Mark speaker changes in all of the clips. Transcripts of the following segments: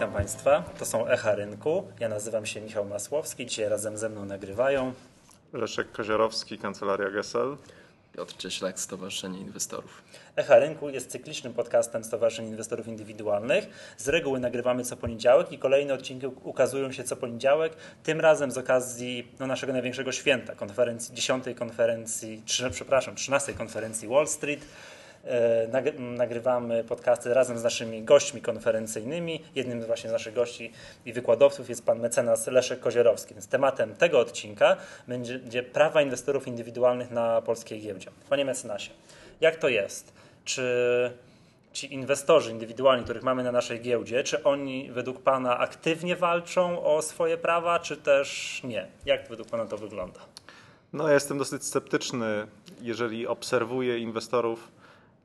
Speaker 1: Witam Państwa, to są Echa Rynku. Ja nazywam się Michał Masłowski, dzisiaj razem ze mną nagrywają
Speaker 2: Leszek Koziorowski, Kancelaria Gesell.
Speaker 3: Piotr Cieślak, Stowarzyszenie Inwestorów.
Speaker 1: Echa Rynku jest cyklicznym podcastem Stowarzyszeń Inwestorów Indywidualnych. Z reguły nagrywamy co poniedziałek i kolejne odcinki ukazują się co poniedziałek. Tym razem z okazji no, naszego największego święta, konferencji, 10 konferencji, trzy, przepraszam, 13 konferencji Wall Street. E, nagrywamy podcasty razem z naszymi gośćmi konferencyjnymi. Jednym z właśnie z naszych gości i wykładowców jest pan mecenas Leszek Kozierowski. Więc tematem tego odcinka będzie prawa inwestorów indywidualnych na polskiej giełdzie. Panie mecenasie, jak to jest? Czy ci inwestorzy indywidualni, których mamy na naszej giełdzie, czy oni według Pana aktywnie walczą o swoje prawa, czy też nie? Jak według Pana to wygląda?
Speaker 2: No, ja jestem dosyć sceptyczny, jeżeli obserwuję inwestorów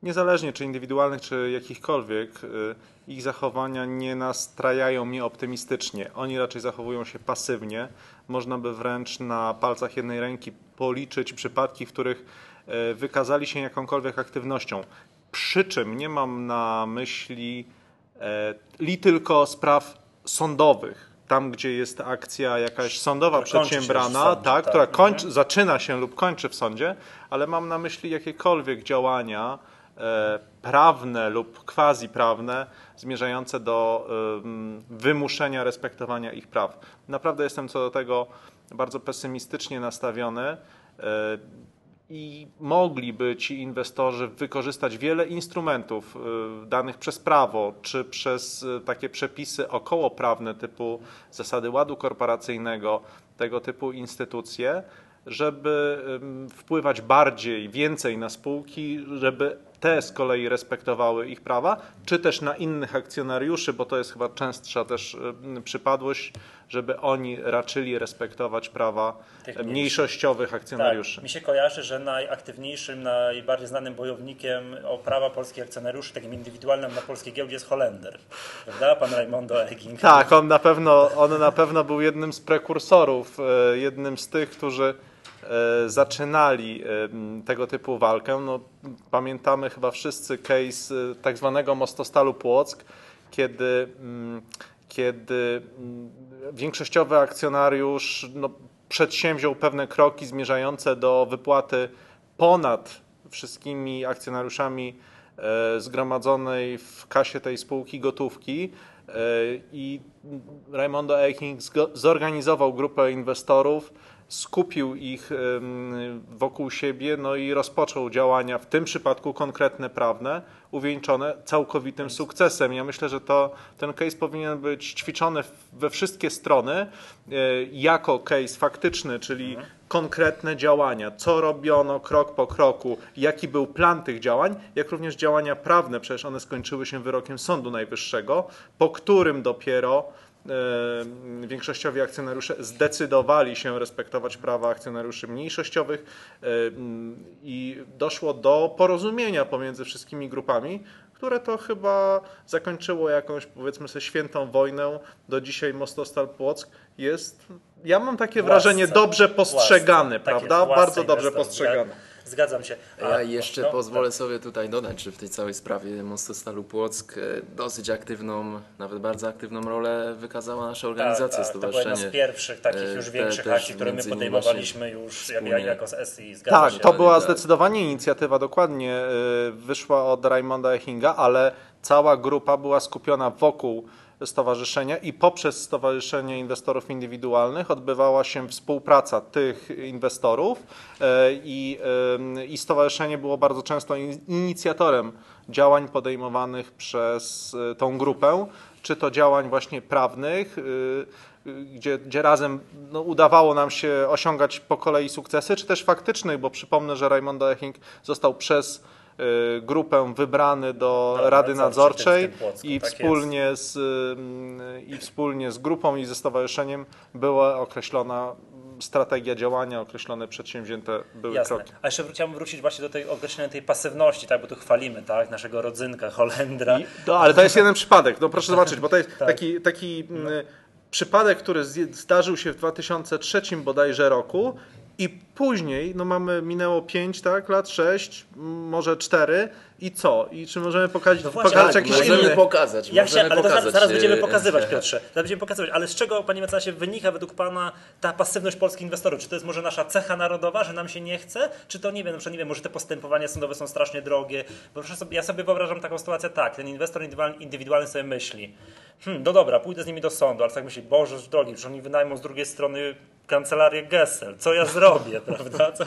Speaker 2: niezależnie czy indywidualnych, czy jakichkolwiek, y, ich zachowania nie nastrajają mnie optymistycznie. Oni raczej zachowują się pasywnie. Można by wręcz na palcach jednej ręki policzyć przypadki, w których y, wykazali się jakąkolwiek aktywnością. Przy czym nie mam na myśli y, li tylko spraw sądowych, tam gdzie jest akcja jakaś sądowa która przedsiębrana, sądzie, tak, tak, która kończy, zaczyna się lub kończy w sądzie, ale mam na myśli jakiekolwiek działania, E, prawne lub quasi-prawne zmierzające do wymuszenia respektowania ich praw. Naprawdę jestem co do tego bardzo pesymistycznie nastawiony e, i mogliby ci inwestorzy wykorzystać wiele instrumentów e, danych przez prawo czy przez takie przepisy okołoprawne typu zasady ładu korporacyjnego, tego typu instytucje, żeby wpływać bardziej, więcej na spółki, żeby te z kolei respektowały ich prawa, czy też na innych akcjonariuszy, bo to jest chyba częstsza też przypadłość, żeby oni raczyli respektować prawa mniejszościowych akcjonariuszy.
Speaker 1: Tak, mi się kojarzy, że najaktywniejszym, najbardziej znanym bojownikiem o prawa polskich akcjonariuszy, takim indywidualnym na polskiej giełdzie jest Holender. Prawda? Pan Raimondo Egging.
Speaker 2: Tak, on na pewno, on na pewno był jednym z prekursorów, e, jednym z tych, którzy E, zaczynali e, tego typu walkę. No, pamiętamy chyba wszyscy case e, tak zwanego Mostostalu Płock, kiedy, kiedy większościowy akcjonariusz no, przedsięwziął pewne kroki zmierzające do wypłaty ponad wszystkimi akcjonariuszami zgromadzonej w kasie tej spółki gotówki i Raimondo Eiching zorganizował grupę inwestorów, skupił ich wokół siebie no i rozpoczął działania, w tym przypadku konkretne prawne, uwieńczone całkowitym sukcesem. Ja myślę, że to, ten case powinien być ćwiczony we wszystkie strony e, jako case faktyczny, czyli mhm. konkretne działania, co robiono krok po kroku, jaki był plan tych działań, jak również działania prawne, przecież one skończyły się wyrokiem Sądu Najwyższego, po którym dopiero większościowi akcjonariusze zdecydowali się respektować prawa akcjonariuszy mniejszościowych e, i doszło do porozumienia pomiędzy wszystkimi grupami, które to chyba zakończyło jakąś, powiedzmy sobie, świętą wojnę. Do dzisiaj Mostostal Płock jest, ja mam takie wrażenie, dobrze postrzegany, prawda? Bardzo dobrze postrzegany.
Speaker 1: Zgadzam się.
Speaker 3: A ja jeszcze no, pozwolę tak. sobie tutaj dodać, że w tej całej sprawie Mostostalu Płock e, dosyć aktywną, nawet bardzo aktywną rolę wykazała nasza organizacja, tak, stowarzyszenie. To
Speaker 1: była jedna z pierwszych takich e, już większych te, akcji, które my podejmowaliśmy już jak, jako z SI.
Speaker 2: Zgadza tak, się. to była tak. zdecydowanie inicjatywa, dokładnie e, wyszła od Raymonda Echinga, ale cała grupa była skupiona wokół stowarzyszenia i poprzez Stowarzyszenie Inwestorów Indywidualnych odbywała się współpraca tych inwestorów e, i, e, i stowarzyszenie było bardzo często inicjatorem działań podejmowanych przez e, tą grupę, czy to działań właśnie prawnych, gdzie, gdzie razem no, udawało nam się osiągać po kolei sukcesy, czy też faktycznych, bo przypomnę, że Raimondo Eching został przez grupę wybrany do Rady Nadzorczej i, tak wspólnie z, y, i wspólnie z grupą i ze stowarzyszeniem była określona strategia działania, określone przedsięwzięte były Jasne. kroki.
Speaker 1: A jeszcze chciałbym wrócić właśnie do tej określonej tej pasywności, tak, bo tu chwalimy, tak, naszego rodzynka Holendra. I,
Speaker 2: no, ale to jest jeden przypadek, no proszę zobaczyć, bo to jest tak. taki, taki no. przypadek, który zdarzył się w 2003 bodajże roku, I później, no mamy, minęło 5 tak, lat, 6, może 4 i co? I czy możemy pokazać,
Speaker 1: No właśnie,
Speaker 2: pokazać
Speaker 3: Tak,
Speaker 2: jakiś
Speaker 3: możemy
Speaker 2: inny?
Speaker 3: pokazać,
Speaker 1: Ja
Speaker 3: możemy
Speaker 1: się, ale to zaraz,
Speaker 3: pokazać.
Speaker 1: zaraz będziemy
Speaker 3: e,
Speaker 1: pokazywać, Piotrze. Zaraz będziemy pokazywać. Ale z czego, panie mecenasie, wynika według pana ta pasywność polskich inwestorów? Czy to jest może nasza cecha narodowa, że nam się nie chce? Czy to nie wiem, na przykład nie wiem, może te postępowania sądowe są strasznie drogie? Bo proszę sobie, ja sobie wyobrażam taką sytuację tak, ten inwestor indywidualny, indywidualny sobie myśli, hmm, no dobra, pójdę z nimi do sądu, ale tak myśli, Boże drogi, że oni wynajmą z drugiej strony kancelarię Gessel, co ja zrobię, prawda? Co,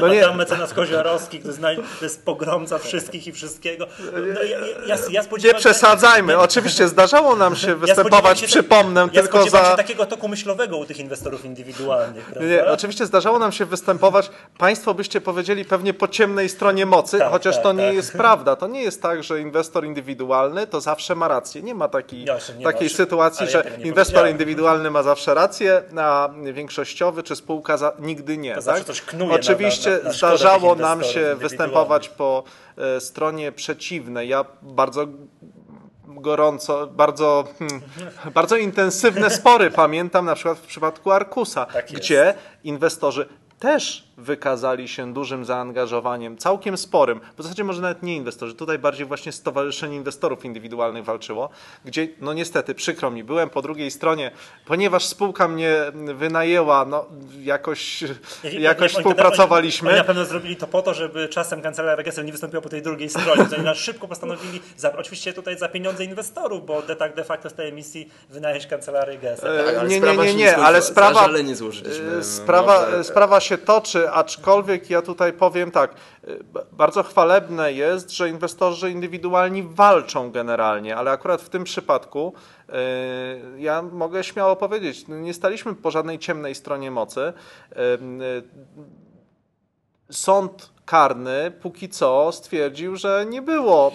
Speaker 2: No
Speaker 1: a
Speaker 2: nie.
Speaker 1: tam mecenas Koziarowski, który zna, to jest pogromca wszystkich i wszystkiego. No, ja, ja, ja,
Speaker 2: Nie przesadzajmy. Oczywiście zdarzało nam się występować,
Speaker 1: się-
Speaker 2: przypomnę,
Speaker 1: ja
Speaker 2: tylko za...
Speaker 1: się takiego toku myślowego u tych inwestorów indywidualnych, prawda?
Speaker 2: Nie, oczywiście zdarzało nam się występować. Państwo byście powiedzieli pewnie po ciemnej stronie mocy,
Speaker 1: Tak,
Speaker 2: chociaż
Speaker 1: tak,
Speaker 2: to nie
Speaker 1: tak.
Speaker 2: jest prawda. To nie jest tak, że inwestor indywidualny to zawsze ma rację. Nie ma
Speaker 1: się nie ma,
Speaker 2: takiej
Speaker 1: czy-
Speaker 2: sytuacji, że inwestor indywidualny ma zawsze rację, a większościowy czy spółka za, nigdy nie.
Speaker 1: To
Speaker 2: tak?
Speaker 1: coś knuje
Speaker 2: Oczywiście
Speaker 1: na- na- na
Speaker 2: zdarzało nam się występować po e, stronie przeciwnej. Ja bardzo gorąco, bardzo, hmm, bardzo intensywne spory pamiętam na przykład w przypadku Arkusa,
Speaker 1: Tak
Speaker 2: gdzie inwestorzy też wykazali się dużym zaangażowaniem, całkiem sporym. W zasadzie może nawet nie inwestorzy, tutaj bardziej właśnie Stowarzyszenie Inwestorów Indywidualnych walczyło, gdzie no niestety, przykro mi, byłem po drugiej stronie, ponieważ spółka mnie wynajęła, no jakoś, jakoś
Speaker 1: oni-
Speaker 2: współpracowaliśmy.
Speaker 1: Oni, oni na pewno zrobili to po to, żeby czasem kancelaria Gessel nie wystąpiła po tej drugiej stronie. Oni na szybko postanowili, za, oczywiście tutaj za pieniądze inwestorów, bo de, tak de facto z tej emisji wynająć kancelarię Gessel.
Speaker 2: E,
Speaker 3: Tak, ale
Speaker 2: nie, nie, nie, nie, ale sprawa, sprawa,
Speaker 3: Może-
Speaker 2: sprawa się toczy, aczkolwiek ja tutaj powiem tak, e, bardzo chwalebne jest, że inwestorzy indywidualni walczą generalnie, ale akurat w tym przypadku e, ja mogę śmiało powiedzieć, no nie staliśmy po żadnej ciemnej stronie mocy. Sąd karny póki co stwierdził, że nie było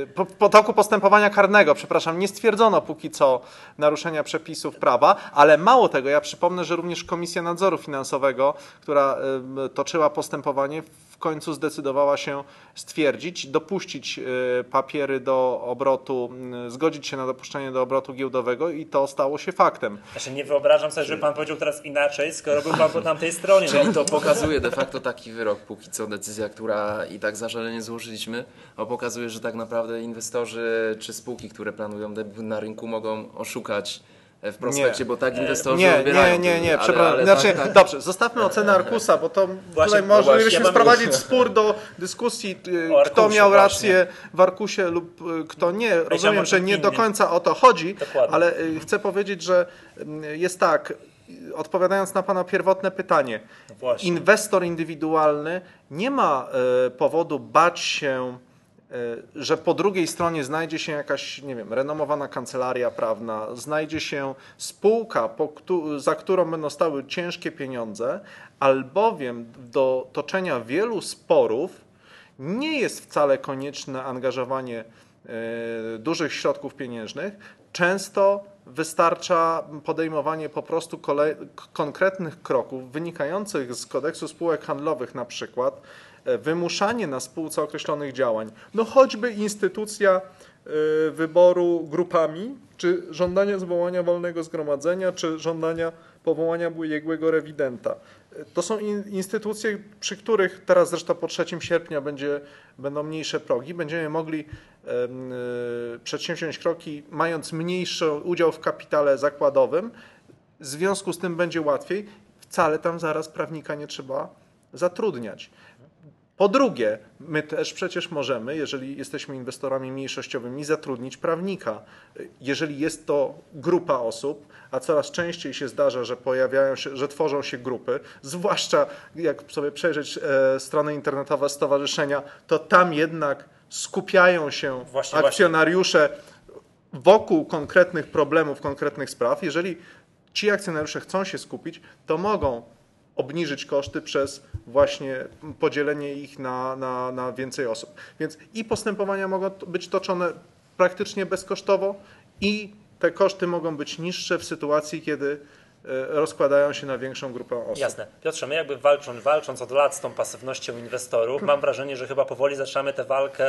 Speaker 2: yy, po, po toku postępowania karnego, przepraszam, nie stwierdzono póki co naruszenia przepisów prawa, ale mało tego, ja przypomnę, że również Komisja Nadzoru Finansowego, która yy, toczyła postępowanie, w końcu zdecydowała się stwierdzić, dopuścić yy, papiery do obrotu, zgodzić się na dopuszczenie do obrotu giełdowego i to stało się faktem.
Speaker 1: Ja się nie wyobrażam sobie, żeby pan powiedział teraz inaczej, skoro był pan po tamtej stronie.
Speaker 3: Czyli to pokazuje de facto taki wyrok, póki co decyzja, która i tak zażalenie złożyliśmy, a pokazuje, że tak naprawdę inwestorzy czy spółki, które planują debiut na rynku mogą oszukać e, w prospekcie,
Speaker 2: Nie.
Speaker 3: bo tak inwestorzy
Speaker 2: Nie,
Speaker 3: odbierają.
Speaker 2: nie, nie, nie, przepraszam. znaczy,
Speaker 3: tak, tak.
Speaker 2: dobrze, zostawmy ocenę Arkusa, bo to
Speaker 1: Właśnie,
Speaker 2: tutaj
Speaker 1: no
Speaker 3: właśnie,
Speaker 2: moglibyśmy
Speaker 1: ja
Speaker 2: sprowadzić spór do dyskusji,
Speaker 1: O
Speaker 2: kto
Speaker 1: Arkusie
Speaker 2: miał
Speaker 1: właśnie.
Speaker 2: rację w Arkusie lub y, kto nie. Rozumiem, że nie do końca o to chodzi,
Speaker 1: Dokładnie.
Speaker 2: ale chcę powiedzieć, że jest tak, odpowiadając na Pana pierwotne pytanie,
Speaker 1: No właśnie.
Speaker 2: inwestor indywidualny nie ma powodu bać się że po drugiej stronie znajdzie się jakaś, nie wiem, renomowana kancelaria prawna, znajdzie się spółka, za którą będą stały ciężkie pieniądze, albowiem do toczenia wielu sporów nie jest wcale konieczne angażowanie e, dużych środków pieniężnych. Często wystarcza podejmowanie po prostu konkretnych kroków wynikających z kodeksu spółek handlowych na przykład, wymuszanie na spółce określonych działań, no choćby instytucja e, wyboru grupami, czy żądanie zwołania wolnego zgromadzenia, czy żądania powołania ubiegłego rewidenta. E, To są in, instytucje, przy których teraz zresztą po 3 sierpnia będzie, będą mniejsze progi. Będziemy mogli przedsięwziąć kroki, mając mniejszy udział w kapitale zakładowym. W związku z tym będzie łatwiej. Wcale tam zaraz prawnika nie trzeba zatrudniać. Po drugie, my też przecież możemy, jeżeli jesteśmy inwestorami mniejszościowymi, zatrudnić prawnika. Jeżeli jest to grupa osób, a coraz częściej się zdarza, że pojawiają się, że tworzą się grupy, zwłaszcza jak sobie przejrzeć e, strony internetowe stowarzyszenia, to tam jednak skupiają się
Speaker 1: Właśnie,
Speaker 2: akcjonariusze wokół konkretnych problemów, konkretnych spraw. Jeżeli ci akcjonariusze chcą się skupić, to mogą obniżyć koszty przez właśnie podzielenie ich na, na, na więcej osób. Więc i postępowania mogą być toczone praktycznie bezkosztowo i te koszty mogą być niższe w sytuacji, kiedy rozkładają się na większą grupę osób.
Speaker 1: Jasne. Piotrze, my jakby walcząc, walcząc od lat z tą pasywnością inwestorów, mam wrażenie, że chyba powoli zaczynamy tę walkę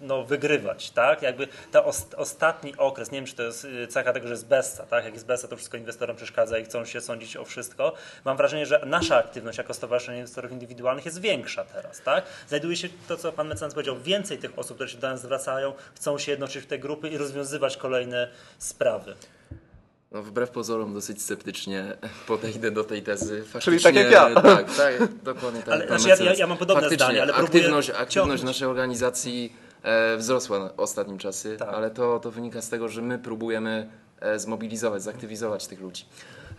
Speaker 1: no, wygrywać, tak? Jakby ten ost ostatni okres, nie wiem, czy to jest y, cecha tego, że jest besta, tak? Jak jest besta, to wszystko inwestorom przeszkadza i chcą się sądzić o wszystko. Mam wrażenie, że nasza aktywność jako Stowarzyszenie Inwestorów Indywidualnych jest większa teraz, tak? Znajduje się to, co pan mecenas powiedział, więcej tych osób, które się do nas zwracają, chcą się jednoczyć w te grupy i rozwiązywać kolejne sprawy.
Speaker 3: No, wbrew pozorom dosyć sceptycznie podejdę do tej tezy.
Speaker 2: Czyli tak jak ja.
Speaker 3: Tak, tak dokładnie tak.
Speaker 1: Ale, znaczy ja, ja, ja mam podobne
Speaker 3: Faktycznie,
Speaker 1: zdanie, ale
Speaker 3: aktywność,
Speaker 1: próbuję
Speaker 3: aktywność naszej organizacji e, wzrosła na ostatnim czasy,
Speaker 1: Tak.
Speaker 3: ale to, to wynika z tego, że my próbujemy e, zmobilizować, zaktywizować tych ludzi.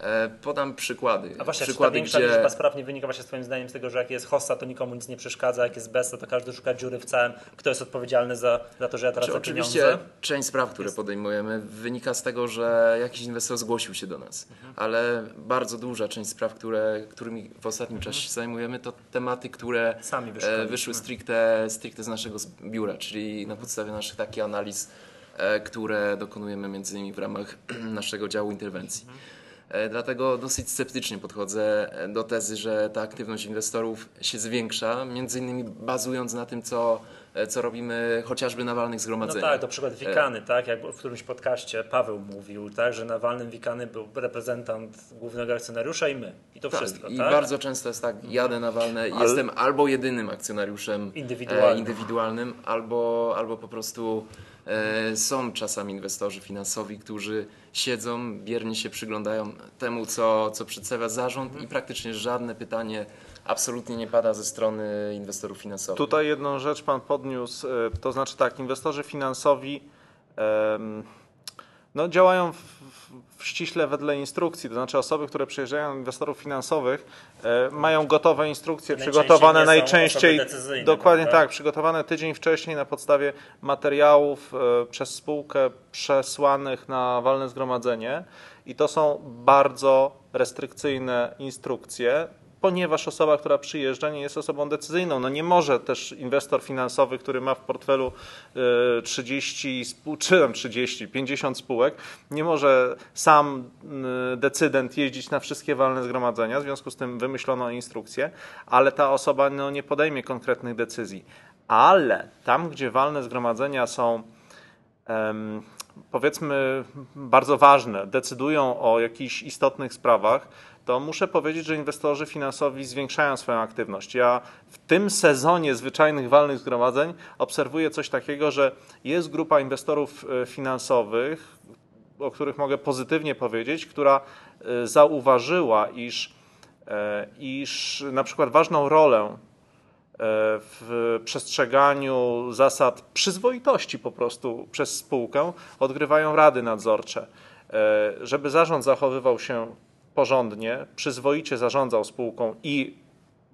Speaker 3: E, podam przykłady.
Speaker 1: A właśnie, czy ta
Speaker 3: przykłady,
Speaker 1: większa
Speaker 3: gdzie...
Speaker 1: liczba spraw nie wynika właśnie swoim zdaniem z tego, że jak jest hossa, to nikomu nic nie przeszkadza, jak jest besta, to każdy szuka dziury w całym. Kto jest odpowiedzialny za, za to, że ja tracę
Speaker 3: Znaczy, oczywiście
Speaker 1: pieniądze?
Speaker 3: część spraw, które podejmujemy, wynika z tego, że jakiś inwestor zgłosił się do nas,
Speaker 1: Mhm.
Speaker 3: ale bardzo duża część spraw, które, którymi w ostatnim czasie się zajmujemy, to tematy, które
Speaker 1: Mhm. Sami
Speaker 3: e,
Speaker 1: wyszukaliśmy.
Speaker 3: wyszły stricte, stricte z naszego biura, czyli na podstawie naszych takich analiz, e, które dokonujemy między innymi w ramach naszego działu interwencji.
Speaker 1: Mhm.
Speaker 3: E, Dlatego dosyć sceptycznie podchodzę e, do tezy, że ta aktywność inwestorów się zwiększa, między innymi bazując na tym, co, e, co robimy chociażby na walnych
Speaker 1: No
Speaker 3: zgromadzeniach.
Speaker 1: tak, to przykład Wikany, tak? Jak w którymś podcaście Paweł mówił, tak, że na walnym Wikany był reprezentant głównego akcjonariusza i my. I to
Speaker 3: Tak,
Speaker 1: wszystko,
Speaker 3: I
Speaker 1: tak?
Speaker 3: bardzo często jest tak, jadę na walne i jestem albo jedynym akcjonariuszem
Speaker 1: Indywidualnym.
Speaker 3: indywidualnym albo, albo po prostu są czasami inwestorzy finansowi, którzy siedzą, biernie się przyglądają temu, co, co przedstawia zarząd i praktycznie żadne pytanie absolutnie nie pada ze strony inwestorów finansowych.
Speaker 2: Tutaj jedną rzecz Pan podniósł, e, to znaczy tak, inwestorzy finansowi no, działają w, w, ściśle wedle instrukcji, to znaczy osoby, które przyjeżdżają inwestorów finansowych e, mają gotowe instrukcje
Speaker 1: Najczęściej
Speaker 2: przygotowane
Speaker 1: nie są
Speaker 2: najczęściej,
Speaker 1: osoby decyzyjne,
Speaker 2: dokładnie
Speaker 1: prawda?
Speaker 2: tak, przygotowane tydzień wcześniej na podstawie materiałów e, przez spółkę przesłanych na walne zgromadzenie i to są bardzo restrykcyjne instrukcje, ponieważ osoba, która przyjeżdża, nie jest osobą decyzyjną. No nie może też inwestor finansowy, który ma w portfelu e, 30 spół, czy tam 30, 50 spółek, nie może sam e, decydent jeździć na wszystkie walne zgromadzenia, w związku z tym wymyślono instrukcję, ale ta osoba no, nie podejmie konkretnych decyzji. Ale tam, gdzie walne zgromadzenia są powiedzmy bardzo ważne, decydują o jakichś istotnych sprawach, to muszę powiedzieć, że inwestorzy finansowi zwiększają swoją aktywność. Ja w tym sezonie zwyczajnych walnych zgromadzeń obserwuję coś takiego, że jest grupa inwestorów e, finansowych, o których mogę pozytywnie powiedzieć, która e, zauważyła, iż, e, iż na przykład ważną rolę w przestrzeganiu zasad przyzwoitości po prostu przez spółkę odgrywają rady nadzorcze. Żeby zarząd zachowywał się porządnie, przyzwoicie zarządzał spółką i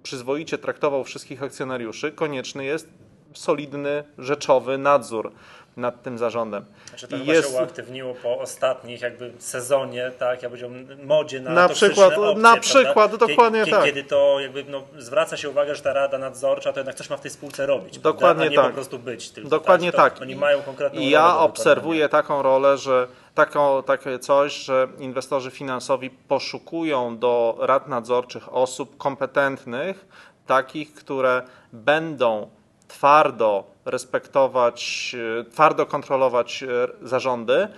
Speaker 2: przyzwoicie traktował wszystkich akcjonariuszy, konieczny jest solidny, rzeczowy nadzór nad tym zarządem.
Speaker 1: Znaczy to
Speaker 2: I
Speaker 1: chyba
Speaker 2: jest-
Speaker 1: się uaktywniło po ostatnich jakby sezonie, tak, ja powiedziałbym modzie na,
Speaker 2: Na przykład-
Speaker 1: opcje,
Speaker 2: na
Speaker 1: prawda?
Speaker 2: przykład,
Speaker 1: Kie-
Speaker 2: dokładnie
Speaker 1: kie-
Speaker 2: tak.
Speaker 1: Kiedy to jakby no, zwraca się uwagę, że ta rada nadzorcza to jednak coś ma w tej spółce robić,
Speaker 2: Dokładnie
Speaker 1: prawda? a nie
Speaker 2: tak.
Speaker 1: po prostu być tylko.
Speaker 2: Dokładnie
Speaker 1: To
Speaker 2: tak.
Speaker 1: Oni mają konkretną
Speaker 2: I ja obserwuję taką rolę, że taką, takie coś, że inwestorzy finansowi poszukują do rad nadzorczych osób kompetentnych, takich, które będą twardo respektować, e, twardo kontrolować e, zarządy e,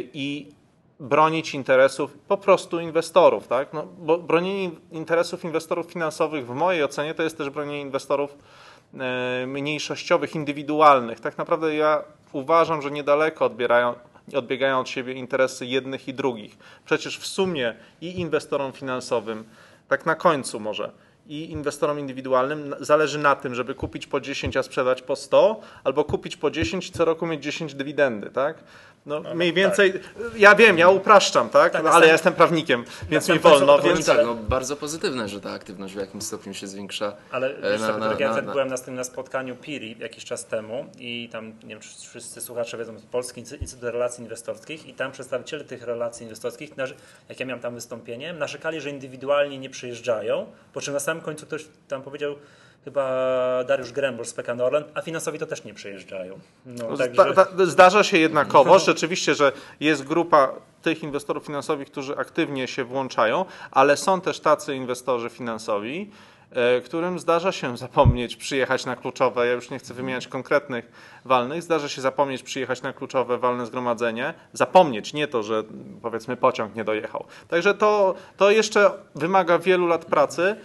Speaker 2: i bronić interesów po prostu inwestorów, tak? No, bo bronienie interesów inwestorów finansowych w mojej ocenie to jest też bronienie inwestorów mniejszościowych, indywidualnych. Tak naprawdę ja uważam, że niedaleko odbierają, odbiegają od siebie interesy jednych i drugich. Przecież w sumie i inwestorom finansowym, tak na końcu może, i inwestorom indywidualnym zależy na tym, żeby kupić po 10, a sprzedać po 100, albo kupić po 10 i co roku mieć 10 dywidendy, tak? No, mniej więcej, ja wiem, ja upraszczam, tak?
Speaker 1: Tak,
Speaker 2: no, ale
Speaker 1: następny-
Speaker 2: ja jestem prawnikiem, więc mi wolno, więc...
Speaker 3: tak, no, bardzo pozytywne, że ta aktywność w jakimś stopniu się zwiększa.
Speaker 1: Ale
Speaker 3: E,
Speaker 1: wiesz,
Speaker 3: na- na-
Speaker 1: tak, ja
Speaker 3: na-
Speaker 1: tak
Speaker 3: na-
Speaker 1: byłem na, tym, na spotkaniu PIRI jakiś czas temu i tam, nie wiem, czy wszyscy słuchacze wiedzą, Polski Instytut Relacji Inwestorskich i tam przedstawiciele tych relacji inwestorskich, jak ja miałem tam wystąpienie, narzekali, że indywidualnie nie przyjeżdżają, po czym na samym końcu ktoś tam powiedział, chyba Dariusz Grębol z PKN Orlen, a finansowi to też nie przyjeżdżają. No,
Speaker 2: Zda, da, zdarza się jednakowo, rzeczywiście, że jest grupa tych inwestorów finansowych, którzy aktywnie się włączają, ale są też tacy inwestorzy finansowi, e, którym zdarza się zapomnieć przyjechać na kluczowe, ja już nie chcę wymieniać konkretnych walnych, zdarza się zapomnieć przyjechać na kluczowe walne zgromadzenie, zapomnieć, nie to, że powiedzmy pociąg nie dojechał. Także to, to jeszcze wymaga wielu lat pracy,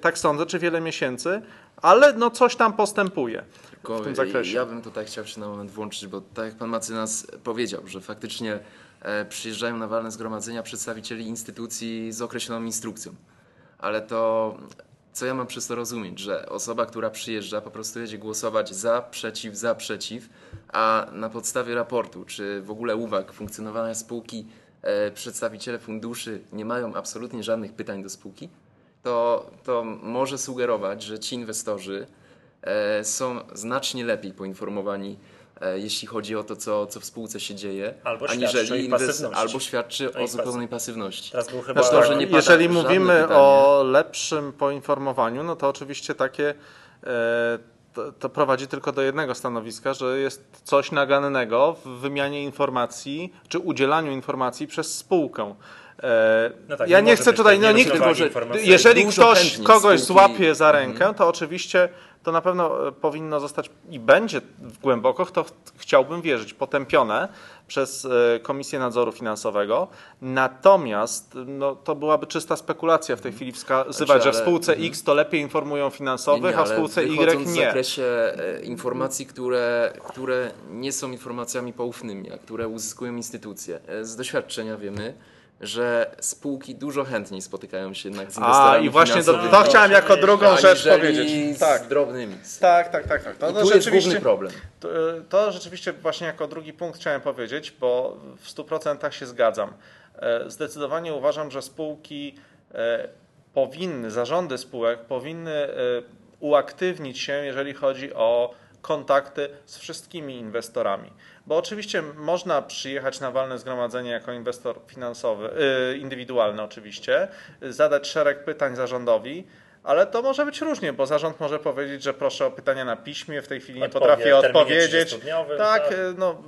Speaker 2: tak sądzę, czy wiele miesięcy, ale no coś tam postępuje w tym zakresie.
Speaker 3: Ja bym tutaj chciał się na moment włączyć, bo tak jak pan Macynas powiedział, że faktycznie e, przyjeżdżają na walne zgromadzenia przedstawicieli instytucji z określoną instrukcją. Ale to co ja mam przez to rozumieć, że osoba, która przyjeżdża, po prostu jedzie głosować za, przeciw, za, przeciw, a na podstawie raportu, czy w ogóle uwag funkcjonowania spółki, e, przedstawiciele funduszy nie mają absolutnie żadnych pytań do spółki, to, to może sugerować, że ci inwestorzy e, są znacznie lepiej poinformowani, e, jeśli chodzi o to, co, co w spółce się dzieje,
Speaker 1: Albo
Speaker 3: aniżeli inwest-
Speaker 1: pasywności.
Speaker 3: albo świadczy
Speaker 1: O
Speaker 3: o zupełnej pasywności.
Speaker 1: Teraz był chyba...
Speaker 3: Znaczy że nie pada
Speaker 2: Jeżeli mówimy
Speaker 3: pytanie.
Speaker 2: o lepszym poinformowaniu, no to oczywiście takie e, to, to prowadzi tylko do jednego stanowiska, że jest coś nagannego w wymianie informacji czy udzielaniu informacji przez spółkę. E,
Speaker 1: No tak,
Speaker 2: ja
Speaker 1: nie
Speaker 2: nie chcę tutaj, no nikt, może, jeżeli ktoś kogoś
Speaker 3: spółki-
Speaker 2: złapie za
Speaker 1: Mhm.
Speaker 2: rękę, to oczywiście to na pewno e, powinno zostać i będzie głęboko, to ch- chciałbym wierzyć, potępione przez e, Komisję Nadzoru Finansowego. Natomiast no, to byłaby czysta spekulacja w tej chwili wskazywać,
Speaker 3: Znaczy,
Speaker 2: że w spółce
Speaker 3: mhm.
Speaker 2: X to lepiej informują
Speaker 3: Nie,
Speaker 2: finansowych,
Speaker 3: nie,
Speaker 2: a w spółce Y
Speaker 3: wychodząc w
Speaker 2: nie.
Speaker 3: zakresie informacji, które, które nie są informacjami poufnymi, a które uzyskują instytucje. Z doświadczenia wiemy, że spółki dużo chętniej spotykają się jednak z
Speaker 2: A
Speaker 3: inwestorami
Speaker 2: i właśnie to, to chciałem jako drugą rzecz powiedzieć.
Speaker 3: z
Speaker 2: Tak,
Speaker 3: drobnymi.
Speaker 2: tak, tak, tak. tak.
Speaker 3: I
Speaker 2: No,
Speaker 3: tu jest
Speaker 2: rzeczywiście-
Speaker 3: główny problem.
Speaker 2: To, to rzeczywiście właśnie jako drugi punkt chciałem powiedzieć, bo w 100% się zgadzam. E, Zdecydowanie uważam, że spółki e, powinny, zarządy spółek powinny e, uaktywnić się, jeżeli chodzi o kontakty z wszystkimi inwestorami. Bo oczywiście można przyjechać na walne zgromadzenie jako inwestor finansowy, e, indywidualny oczywiście, zadać szereg pytań zarządowi, ale to może być różnie, bo zarząd może powiedzieć, że proszę o pytania na piśmie, w tej chwili nie
Speaker 1: Odpowie
Speaker 2: potrafię odpowiedzieć.
Speaker 1: 30-dniowym,
Speaker 2: Tak,
Speaker 1: tak.
Speaker 2: no.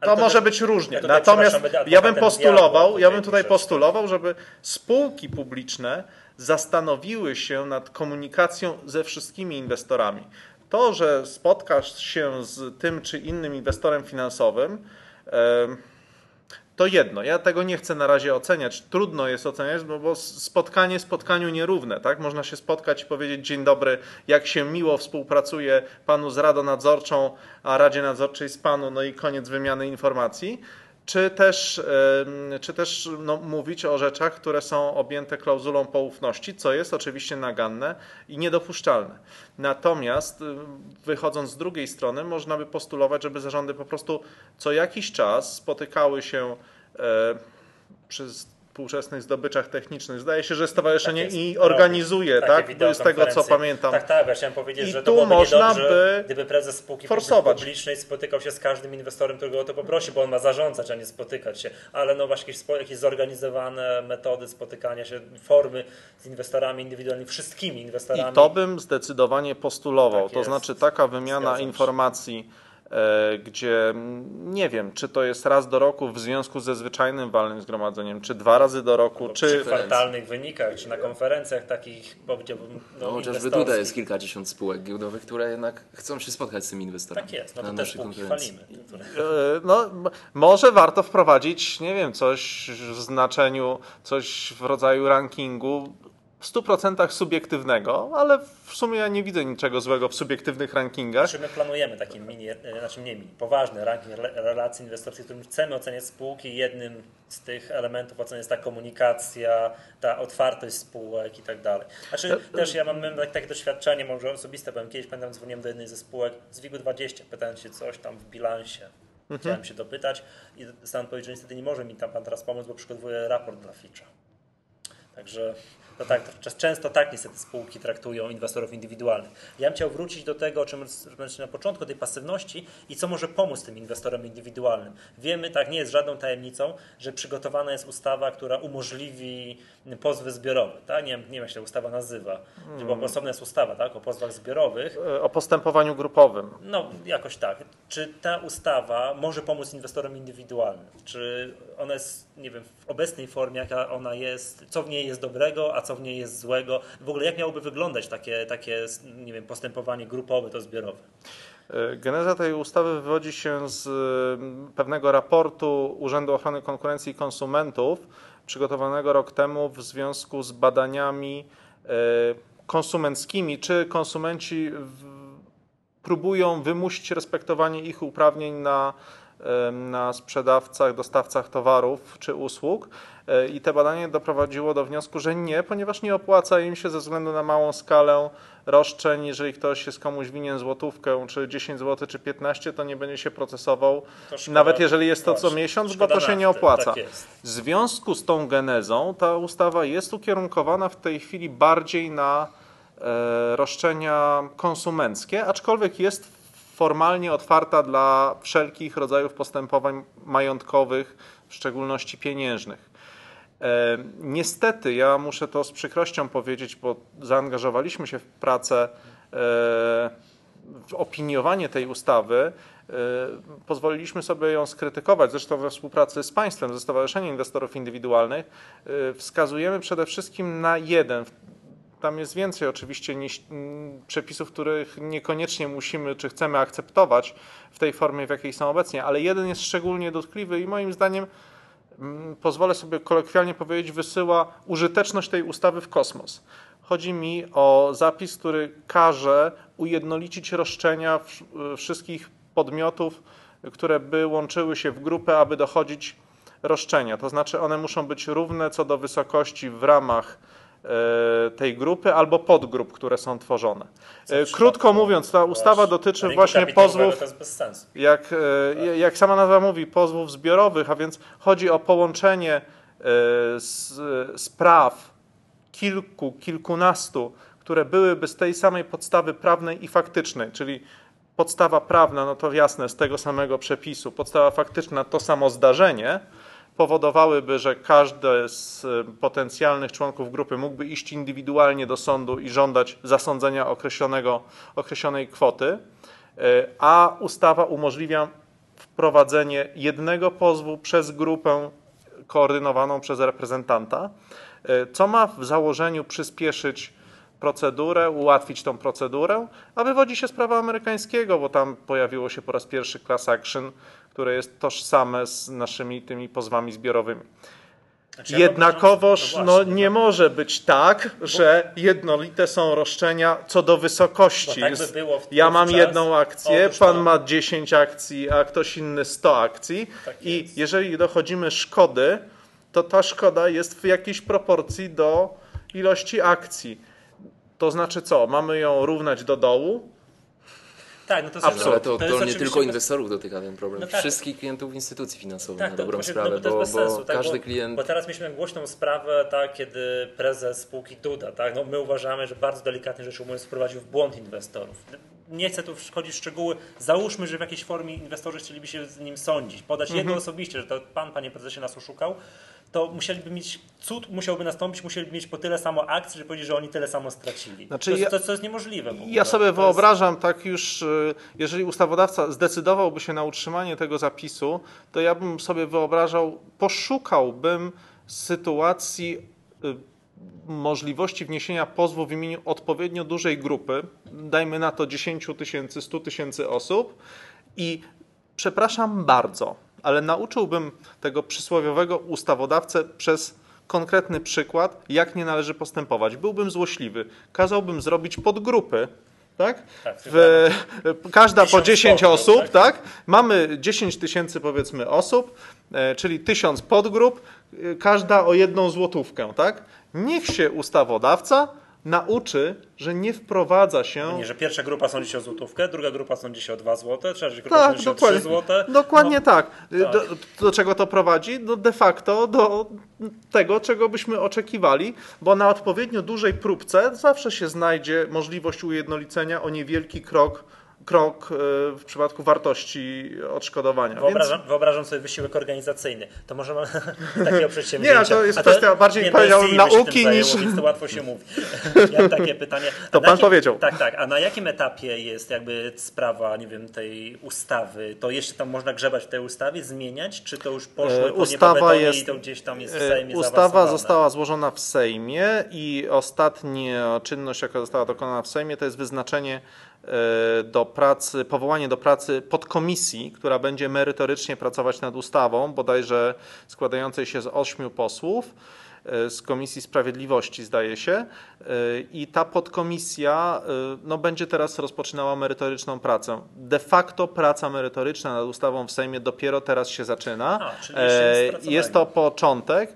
Speaker 2: To
Speaker 1: to
Speaker 2: może być różnie.
Speaker 1: tutaj,
Speaker 2: Natomiast ja bym postulował, ja bym
Speaker 1: tutaj
Speaker 2: postulował, żeby spółki publiczne zastanowiły się nad komunikacją ze wszystkimi inwestorami. To, że spotkasz się z tym czy innym inwestorem finansowym, to jedno. Ja tego nie chcę na razie oceniać. Trudno jest oceniać, no bo spotkanie spotkaniu nierówne. Tak? Można się spotkać i powiedzieć dzień dobry, jak się miło współpracuje panu z Radą Nadzorczą, a Radzie Nadzorczej z panu, no i koniec wymiany informacji. Czy też, czy też no, mówić o rzeczach, które są objęte klauzulą poufności, co jest oczywiście naganne i niedopuszczalne. Natomiast wychodząc z drugiej strony, można by postulować, żeby zarządy po prostu co jakiś czas spotykały się przy współczesnych zdobyczach technicznych. Zdaje się, że stowarzyszenie
Speaker 1: Tak
Speaker 2: i organizuje,
Speaker 1: Takie
Speaker 2: tak? To z tego co pamiętam.
Speaker 1: Tak, tak, ja chciałem powiedzieć,
Speaker 2: I
Speaker 1: że
Speaker 2: tu
Speaker 1: to byłoby
Speaker 2: można by
Speaker 1: gdyby prezes spółki
Speaker 2: forsować.
Speaker 1: publicznej spotykał się z każdym inwestorem, którego o to poprosi, bo on ma zarządzać, a nie spotykać się. Ale no właśnie jakieś, zorganizowane metody spotykania się, formy z inwestorami indywidualnymi, wszystkimi inwestorami.
Speaker 2: I to bym zdecydowanie postulował.
Speaker 1: Tak
Speaker 2: to
Speaker 1: jest.
Speaker 2: znaczy taka wymiana
Speaker 1: Zgadzam się.
Speaker 2: informacji, e, gdzie mm, nie wiem, czy to jest raz do roku w związku ze zwyczajnym walnym zgromadzeniem, czy dwa razy do roku,
Speaker 1: przy
Speaker 2: czy
Speaker 1: kwartalnych wynikach, czy na konferencjach takich, powiedziałbym, no,
Speaker 3: No, chociażby tutaj jest kilkadziesiąt spółek giełdowych, które jednak chcą się spotkać z tymi inwestorami.
Speaker 1: Tak jest, no
Speaker 3: na
Speaker 1: to te
Speaker 3: naszej
Speaker 1: spółki
Speaker 3: konferencji.
Speaker 1: chwalimy.
Speaker 2: E, No, może warto wprowadzić, nie wiem, coś w znaczeniu, coś w rodzaju rankingu w 100% subiektywnego, ale w sumie ja nie widzę niczego złego w subiektywnych rankingach.
Speaker 1: Znaczy my planujemy taki mini, e, znaczy nie mini, poważny ranking rela- relacji inwestorskich, w którym chcemy oceniać spółki. Jednym z tych elementów oceny jest ta komunikacja, ta otwartość spółek i tak dalej. Znaczy też ja mam, tak- takie doświadczenie, może osobiste, powiem, kiedyś pamiętam dzwoniłem do jednej ze spółek z WIG-20, pytając się coś tam w bilansie. Chciałem się dopytać i dostałem odpowiedź, że niestety nie może mi tam pan teraz pomóc, bo przygotowuję raport dla Fitcha. Także No tak, często tak niestety spółki traktują inwestorów indywidualnych. Ja bym chciał wrócić do tego, o czym na początku, tej pasywności i co może pomóc tym inwestorom indywidualnym. Wiemy, tak nie jest żadną tajemnicą, że przygotowana jest ustawa, która umożliwi pozwy zbiorowe. Tak? Nie, nie wiem, jak się ta ustawa nazywa. Hmm. Bo osobna jest ustawa tak? o pozwach zbiorowych.
Speaker 2: E, o postępowaniu grupowym.
Speaker 1: No, jakoś tak. Czy ta ustawa może pomóc inwestorom indywidualnym? Czy ona jest, nie wiem, w obecnej formie, jaka ona jest, co w niej jest dobrego, a co w niej jest złego? W ogóle jak miałoby wyglądać takie, takie nie wiem, postępowanie grupowe, to zbiorowe?
Speaker 2: E, geneza tej ustawy wywodzi się z pewnego raportu Urzędu Ochrony Konkurencji i Konsumentów, przygotowanego rok temu w związku z badaniami e, konsumenckimi, czy konsumenci próbują wymusić respektowanie ich uprawnień na na sprzedawcach, dostawcach towarów czy usług. E, I te badanie doprowadziło do wniosku, że nie, ponieważ nie opłaca im się ze względu na małą skalę roszczeń. Jeżeli ktoś jest komuś winien złotówkę, czy 10 zł, czy 15, to nie będzie się procesował. Nawet jeżeli jest to co miesiąc, bo to się nie opłaca. Tak w związku z tą genezą ta ustawa jest ukierunkowana w tej chwili bardziej na e, roszczenia konsumenckie, aczkolwiek jest formalnie otwarta dla wszelkich rodzajów postępowań majątkowych, w szczególności pieniężnych. E, niestety, ja muszę to z przykrością powiedzieć, bo zaangażowaliśmy się w pracę, e, w opiniowanie tej ustawy. E, pozwoliliśmy sobie ją skrytykować, zresztą we współpracy z państwem, ze Stowarzyszeniem Inwestorów Indywidualnych. Wskazujemy przede wszystkim na jeden tam jest więcej oczywiście niż przepisów, których niekoniecznie musimy czy chcemy akceptować w tej formie, w jakiej są obecnie, ale jeden jest szczególnie dotkliwy i moim zdaniem, mm, pozwolę sobie kolokwialnie powiedzieć, wysyła użyteczność tej ustawy w kosmos. Chodzi mi o zapis, który każe ujednolicić roszczenia wszystkich podmiotów, które by łączyły się w grupę, aby dochodzić roszczenia. To znaczy one muszą być równe co do wysokości w ramach E, tej grupy albo podgrup, które są tworzone. E, krótko mówiąc, ta ustawa dotyczy właśnie pozwów, jak, e, jak sama nazwa mówi, pozwów zbiorowych, a więc chodzi o połączenie spraw kilku, kilkunastu, które byłyby z tej samej podstawy prawnej i faktycznej, czyli podstawa prawna, no to jasne, z tego samego przepisu, podstawa faktyczna to samo zdarzenie, powodowałyby, że każdy z y, potencjalnych członków grupy mógłby iść indywidualnie do sądu i żądać zasądzenia określonego, określonej kwoty, y, a ustawa umożliwia wprowadzenie jednego pozwu przez grupę koordynowaną przez reprezentanta, y, co ma w założeniu przyspieszyć procedurę, ułatwić tą procedurę, a wywodzi się z prawa amerykańskiego, bo tam pojawiło się po raz pierwszy class action, które jest tożsame z naszymi tymi pozwami zbiorowymi. Znaczy, Jednakowoż no, no, nie może być tak, że jednolite są roszczenia co do wysokości. Tak by ja mam jedną akcję, pan ma 10 akcji, a ktoś inny 100 akcji. Tak I jeżeli dochodzimy szkody, to ta szkoda jest w jakiejś proporcji do ilości akcji. To znaczy co? Mamy ją równać do dołu?
Speaker 3: Tak, no to, jest, Ale to, to, to nie tylko inwestorów dotyka ten problem. No tak. Wszystkich klientów instytucji finansowych tak, na dobrą właśnie, sprawę, no, bo, bo, sensu, tak, każdy
Speaker 1: bo,
Speaker 3: klient...
Speaker 1: Bo teraz mieliśmy głośną sprawę, tak, kiedy prezes spółki Duda, tak, no my uważamy, że bardzo delikatnie rzecz ujmując wprowadził w błąd inwestorów. Nie chcę tu wchodzić w szczegóły. Załóżmy, że w jakiejś formie inwestorzy chcieliby się z nim sądzić, podać mhm. jego osobiście, że to pan, panie prezesie, nas oszukał to musieliby mieć, cud musiałby nastąpić, musieliby mieć po tyle samo akcji, żeby powiedzieć, że oni tyle samo stracili. Znaczy, to, ja, to, to, jest niemożliwe.
Speaker 2: Ja sobie to wyobrażam, jest... tak już, y, jeżeli ustawodawca zdecydowałby się na utrzymanie tego zapisu, to ja bym sobie wyobrażał, poszukałbym sytuacji y, możliwości wniesienia pozwu w imieniu odpowiednio dużej grupy, dajmy na to 10 tysięcy, 100 tysięcy osób i przepraszam bardzo, ale nauczyłbym tego przysłowiowego ustawodawcę przez konkretny przykład, jak nie należy postępować. Byłbym złośliwy. Kazałbym zrobić podgrupy, tak? tak w, każda po 10 osób, tak? tak? Mamy 10 tysięcy powiedzmy osób, e, czyli tysiąc podgrup, e, każda o jedną złotówkę, tak? Niech się ustawodawca nauczy, że nie wprowadza się.
Speaker 1: Nie, że pierwsza grupa sądzi się o złotówkę, druga grupa sądzi się o 2 zł, trzecia grupa
Speaker 2: Tak,
Speaker 1: sądzi się o 3
Speaker 2: dokładnie.
Speaker 1: zł.
Speaker 2: Dokładnie
Speaker 1: No,
Speaker 2: tak.
Speaker 1: tak.
Speaker 2: Do, do czego to prowadzi? Do de facto do tego, czego byśmy oczekiwali, bo na odpowiednio dużej próbce zawsze się znajdzie możliwość ujednolicenia o niewielki krok, krok e, w przypadku wartości odszkodowania.
Speaker 1: Wyobrażam, wyobrażam sobie wysiłek organizacyjny. To może mam takiego przedsięwzięcia.
Speaker 2: Nie, to jest kwestia bardziej,
Speaker 1: nie,
Speaker 2: nauki
Speaker 1: tym zajęło,
Speaker 2: niż-
Speaker 1: Więc to łatwo się mówi. Ja takie pytanie. A
Speaker 2: To pan
Speaker 1: jakim-
Speaker 2: powiedział.
Speaker 1: Tak, tak. A na jakim etapie jest jakby sprawa, nie wiem, tej ustawy? To jeszcze tam można grzebać w tej ustawie, zmieniać? Czy to już poszło
Speaker 2: E,
Speaker 1: po
Speaker 2: ustawa jest-
Speaker 1: i to gdzieś tam jest w
Speaker 2: E,
Speaker 1: Sejmie
Speaker 2: Ustawa została złożona w Sejmie i ostatnia czynność, jaka została dokonana w Sejmie, to jest wyznaczenie do pracy, powołanie do pracy podkomisji, która będzie merytorycznie pracować nad ustawą, bodajże składającej się z ośmiu posłów e, z Komisji Sprawiedliwości, zdaje się. E, I ta podkomisja e, no, będzie teraz rozpoczynała merytoryczną pracę. De facto praca merytoryczna nad ustawą w Sejmie dopiero teraz się zaczyna.
Speaker 1: A,
Speaker 2: E. Jest to początek.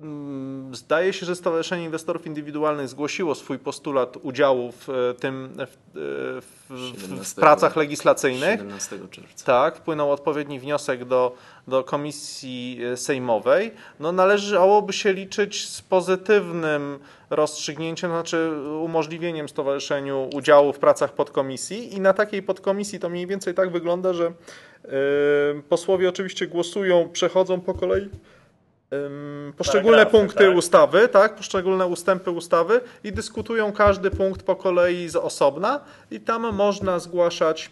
Speaker 2: Mm, Zdaje się, że Stowarzyszenie Inwestorów Indywidualnych zgłosiło swój postulat udziału w e, tym w, w, w, w
Speaker 3: 17
Speaker 2: pracach legislacyjnych.
Speaker 3: 17 czerwca.
Speaker 2: Tak, wpłynął odpowiedni wniosek do, do komisji e, sejmowej. No, należałoby się liczyć z pozytywnym rozstrzygnięciem, znaczy umożliwieniem stowarzyszeniu udziału w pracach podkomisji i na takiej podkomisji to mniej więcej tak wygląda, że e, posłowie oczywiście głosują, przechodzą po kolei poszczególne
Speaker 1: Paragrafy,
Speaker 2: punkty
Speaker 1: tak?
Speaker 2: ustawy, tak, poszczególne ustępy ustawy i dyskutują każdy punkt po kolei z osobna i tam można zgłaszać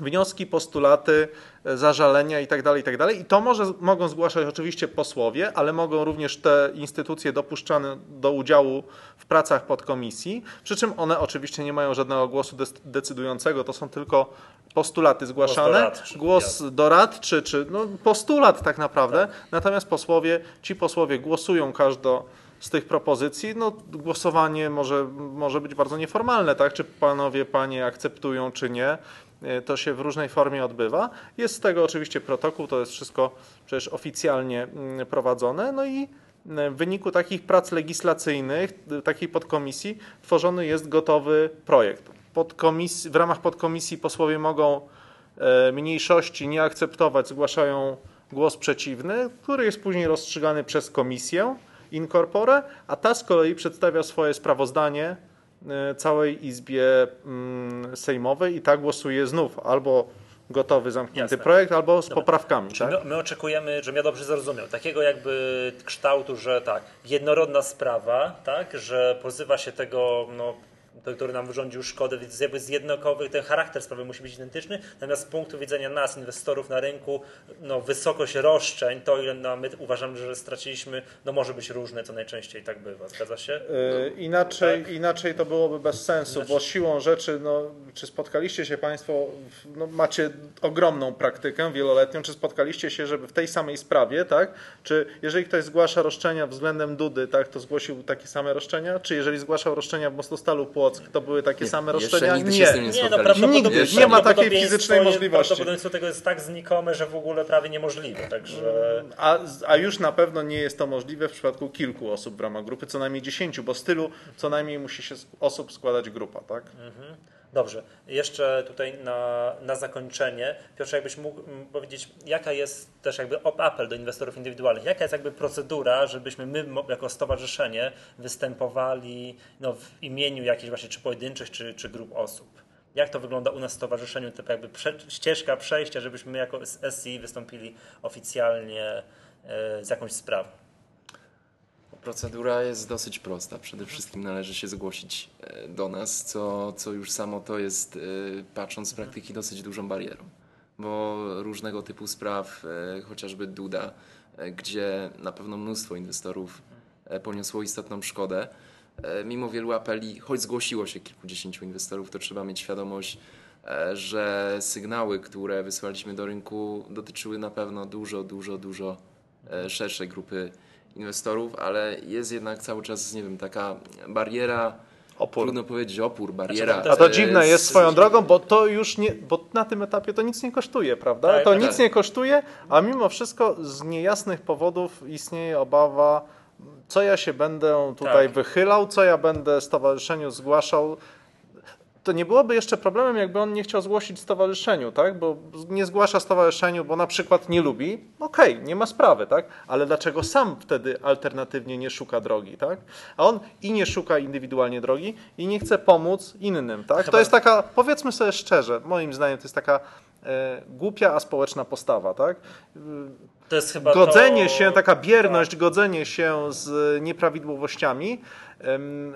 Speaker 2: wnioski, postulaty, zażalenia itd. itd. I to może, mogą zgłaszać oczywiście posłowie, ale mogą również te instytucje dopuszczane do udziału w pracach podkomisji, przy czym one oczywiście nie mają żadnego głosu decydującego, to są tylko postulaty zgłaszane,
Speaker 1: doradczy,
Speaker 2: głos doradczy, czy no, postulat tak naprawdę, natomiast posłowie, ci posłowie głosują każdo z tych propozycji, no głosowanie może, może być bardzo nieformalne, tak? Czy panowie, panie akceptują, czy nie. E, To się w różnej formie odbywa. Jest z tego oczywiście protokół, to jest wszystko przecież oficjalnie mm, prowadzone. No i e, w wyniku takich prac legislacyjnych, takiej podkomisji, tworzony jest gotowy projekt. Podkomis- w ramach podkomisji posłowie mogą e, mniejszości nie akceptować, zgłaszają głos przeciwny, który jest później rozstrzygany przez komisję in a ta z kolei przedstawia swoje sprawozdanie całej Izbie mm, Sejmowej i tak głosuje znów albo gotowy, zamknięty
Speaker 1: Jasne.
Speaker 2: projekt, albo z poprawkami.
Speaker 1: Czyli
Speaker 2: Tak?
Speaker 1: my, my oczekujemy, żebym ja dobrze zrozumiał, takiego jakby kształtu, że tak, jednorodna sprawa, tak, że pozywa się tego, no, który nam wyrządził szkodę, więc jakby z jednokowy, ten charakter sprawy musi być identyczny, natomiast z punktu widzenia nas, inwestorów na rynku, no, wysokość roszczeń, to ile no, my uważamy, że straciliśmy, no może być różne, co najczęściej tak bywa, zgadza się?
Speaker 2: E, Inaczej,
Speaker 1: tak.
Speaker 2: inaczej to byłoby bez sensu, bo siłą rzeczy, no, czy spotkaliście się Państwo, no, macie ogromną praktykę wieloletnią, czy spotkaliście się, żeby w tej samej sprawie, tak, czy jeżeli ktoś zgłasza roszczenia względem Dudy, tak, to zgłosił takie same roszczenia, czy jeżeli zgłaszał roszczenia w Mostostalu Płock, to były takie
Speaker 3: Nie,
Speaker 2: same roszczenia?
Speaker 3: nigdy się z tym nie
Speaker 1: Nie, no prawdopodobnie
Speaker 2: Nigdy. Nie ma takiej fizycznej możliwości.
Speaker 1: Prawdopodobieństwo tego jest tak znikome, że w ogóle prawie niemożliwe, także...
Speaker 2: A, a już na pewno nie jest to możliwe w przypadku kilku osób w ramach grupy, co najmniej dziesięciu, bo z tylu co najmniej musi się z osób składać grupa, tak?
Speaker 1: Dobrze, jeszcze tutaj na, na zakończenie, Piotrze, jakbyś mógł mm, powiedzieć, jaka jest też jakby apel do inwestorów indywidualnych, jaka jest jakby procedura, żebyśmy my jako stowarzyszenie występowali no, w imieniu jakichś właśnie czy pojedynczych, czy, czy grup osób. Jak to wygląda u nas w stowarzyszeniu, typu jakby prze, ścieżka przejścia, żebyśmy my jako SI wystąpili oficjalnie e, z jakąś sprawą.
Speaker 3: Procedura jest dosyć prosta. Przede wszystkim należy się zgłosić e, do nas, co, co już samo to jest, e, patrząc z praktyki, dosyć dużą barierą. Bo różnego typu spraw, e, chociażby Duda, gdzie na pewno mnóstwo inwestorów poniosło istotną szkodę, mimo wielu apeli, choć zgłosiło się kilkudziesięciu inwestorów, to trzeba mieć świadomość, że sygnały, które wysłaliśmy do rynku, dotyczyły na pewno dużo, dużo, dużo szerszej grupy inwestorów, ale jest jednak cały czas, nie wiem, taka bariera,
Speaker 2: Opór.
Speaker 3: trudno powiedzieć opór, bariera.
Speaker 1: Znaczy,
Speaker 2: A to
Speaker 3: e,
Speaker 2: dziwne jest swoją drogą, bo to już nie, bo na tym etapie to nic nie kosztuje, prawda?
Speaker 1: Tak,
Speaker 2: to
Speaker 1: tak.
Speaker 2: nic nie kosztuje, a mimo wszystko z niejasnych powodów istnieje obawa co ja się będę tutaj
Speaker 1: Tak.
Speaker 2: wychylał, co ja będę stowarzyszeniu zgłaszał. To nie byłoby jeszcze problemem, jakby on nie chciał zgłosić stowarzyszeniu, tak? Bo nie zgłasza stowarzyszeniu, bo na przykład nie lubi. Okej, nie ma sprawy, tak? Ale dlaczego sam wtedy alternatywnie nie szuka drogi, tak? A on i nie szuka indywidualnie drogi i nie chce pomóc innym, tak? To
Speaker 1: Chyba-
Speaker 2: jest taka, powiedzmy sobie szczerze, moim zdaniem to jest taka e, głupia, a społeczna postawa, tak?
Speaker 1: To jest chyba
Speaker 2: godzenie
Speaker 1: to...
Speaker 2: się, taka bierność, godzenie się z nieprawidłowościami em,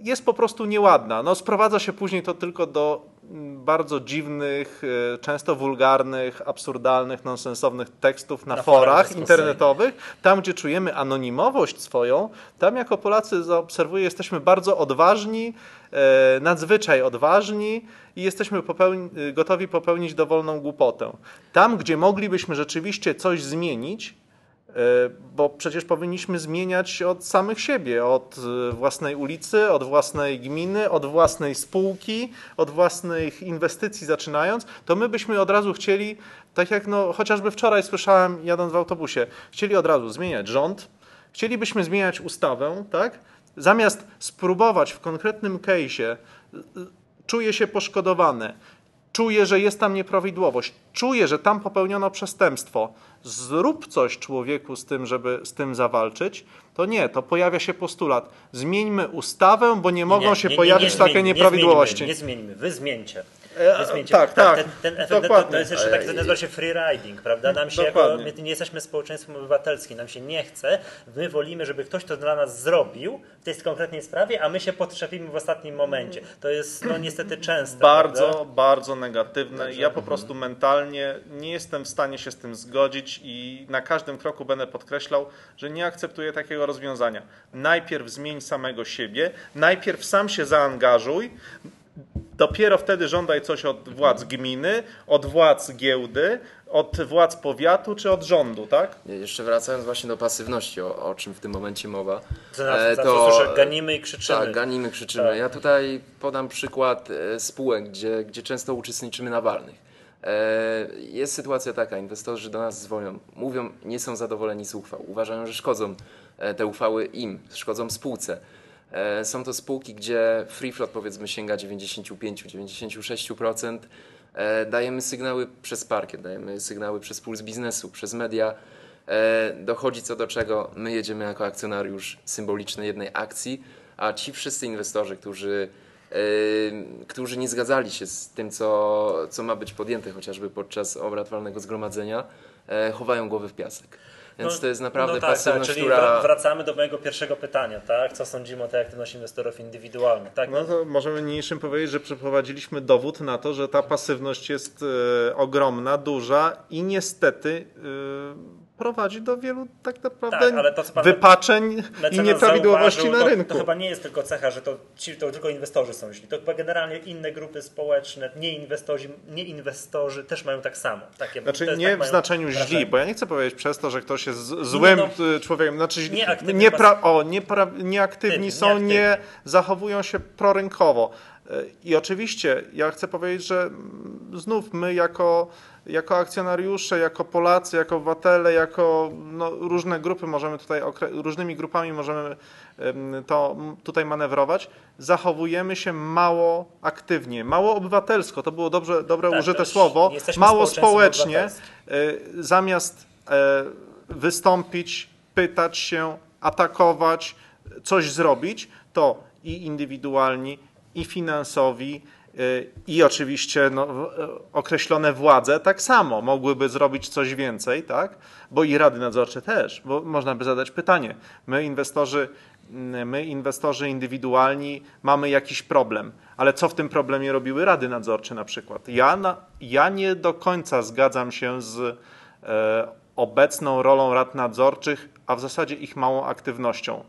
Speaker 2: jest po prostu nieładna. No, sprowadza się później to tylko do mm, bardzo dziwnych, e, często wulgarnych, absurdalnych, nonsensownych tekstów na,
Speaker 1: Na forach
Speaker 2: internetowych. Tam, gdzie czujemy anonimowość swoją, tam jako Polacy zaobserwuję, jesteśmy bardzo odważni, e, nadzwyczaj odważni i jesteśmy popełni, gotowi popełnić dowolną głupotę. Tam, gdzie moglibyśmy rzeczywiście coś zmienić, Bo przecież powinniśmy zmieniać od samych siebie, od e, własnej ulicy, od własnej gminy, od własnej spółki, od własnych inwestycji zaczynając, to my byśmy od razu chcieli, tak jak no, chociażby wczoraj słyszałem jadąc w autobusie, chcieli od razu zmieniać rząd, chcielibyśmy zmieniać ustawę, tak? Zamiast spróbować w konkretnym case'ie, y, czuję się poszkodowany, czuję, że jest tam nieprawidłowość, czuję, że tam popełniono przestępstwo, zrób coś człowieku z tym, żeby z tym zawalczyć, to nie, to pojawia się postulat. Zmieńmy ustawę, bo nie mogą się pojawić takie
Speaker 1: zmienimy,
Speaker 2: nieprawidłowości.
Speaker 1: Nie zmienimy, nie zmienimy, wy zmieńcie.
Speaker 2: E, tak, tak,
Speaker 1: Ten, ten efekt
Speaker 2: dokładnie.
Speaker 1: to jest jeszcze tak, to nazywa się free riding, prawda? Nam się jako, my nie jesteśmy społeczeństwem obywatelskim, nam się nie chce. My wolimy, żeby ktoś to dla nas zrobił w tej konkretnej sprawie, a my się podszepimy w ostatnim momencie. To jest no niestety częste.
Speaker 2: Bardzo,
Speaker 1: prawda?
Speaker 2: bardzo negatywne. Ja po prostu mentalnie nie jestem w stanie się z tym zgodzić i na każdym kroku będę podkreślał, że nie akceptuję takiego rozwiązania. Najpierw zmień samego siebie, najpierw sam się zaangażuj, dopiero wtedy żądaj coś od władz gminy, od władz giełdy, od władz powiatu czy od rządu, tak?
Speaker 3: Jeszcze wracając właśnie do pasywności, o, o czym w tym momencie mowa. E,
Speaker 1: to, słyszę, ganimy i krzyczymy.
Speaker 3: Tak, ganimy, krzyczymy.
Speaker 1: Tak.
Speaker 3: Ja tutaj podam przykład e, spółek, gdzie, gdzie często uczestniczymy na walnych. E, Jest sytuacja taka, inwestorzy do nas dzwonią, mówią, nie są zadowoleni z uchwał, uważają, że szkodzą te uchwały im, szkodzą spółce. E, Są to spółki, gdzie free float powiedzmy sięga 95-96%. E, Dajemy sygnały przez parkiet, dajemy sygnały przez puls biznesu, przez media. E, Dochodzi co do czego, my jedziemy jako akcjonariusz symboliczny jednej akcji, a ci wszyscy inwestorzy, którzy, którzy nie zgadzali się z tym, co, co ma być podjęte chociażby podczas obrad walnego zgromadzenia, chowają głowy w piasek. Więc
Speaker 1: No,
Speaker 3: to jest naprawdę
Speaker 1: no tak,
Speaker 3: pasywność,
Speaker 1: tak, czyli
Speaker 3: która...
Speaker 1: wra- wracamy do mojego pierwszego pytania, tak? Co sądzimy o tej aktywności inwestorów indywidualnych, tak?
Speaker 2: No to możemy niniejszym powiedzieć, że przeprowadziliśmy dowód na to, że ta pasywność jest e, ogromna, duża i niestety e, prowadzi do wielu tak naprawdę
Speaker 1: Tak, to,
Speaker 2: wypaczeń i nieprawidłowości
Speaker 1: zauważył,
Speaker 2: na
Speaker 1: to,
Speaker 2: rynku.
Speaker 1: To chyba nie jest tylko cecha, że to, ci, to tylko inwestorzy są źli. To chyba generalnie inne grupy społeczne, nie inwestorzy, nie inwestorzy też mają tak samo. Takie,
Speaker 2: Znaczy
Speaker 1: to
Speaker 2: nie
Speaker 1: tak
Speaker 2: w znaczeniu źli,
Speaker 1: wrażenie.
Speaker 2: bo ja nie chcę powiedzieć przez to, że ktoś jest złym
Speaker 1: no,
Speaker 2: y, człowiekiem. Znaczy źli-
Speaker 1: nieaktywny
Speaker 2: niepra- o, niepra- nieaktywni
Speaker 1: Aktywni,
Speaker 2: są,
Speaker 1: nieaktywni.
Speaker 2: nie zachowują się prorynkowo. Y, I oczywiście ja chcę powiedzieć, że mm, znów my jako, jako akcjonariusze, jako Polacy, jako obywatele, jako no, różne grupy możemy tutaj, różnymi grupami możemy to tutaj manewrować, zachowujemy się mało aktywnie, mało obywatelsko. To było dobrze, dobre
Speaker 1: Tak,
Speaker 2: użyte słowo. Mało społecznie. E, zamiast e, wystąpić, pytać się, atakować, coś zrobić, to i indywidualni, i finansowi, i oczywiście no, e, określone władze tak samo mogłyby zrobić coś więcej, tak? Bo i rady nadzorcze też, bo można by zadać pytanie. My inwestorzy, mm, my inwestorzy indywidualni mamy jakiś problem, ale co w tym problemie robiły rady nadzorcze na przykład? Ja, na, ja nie do końca zgadzam się z e, obecną rolą rad nadzorczych, a w zasadzie ich małą aktywnością.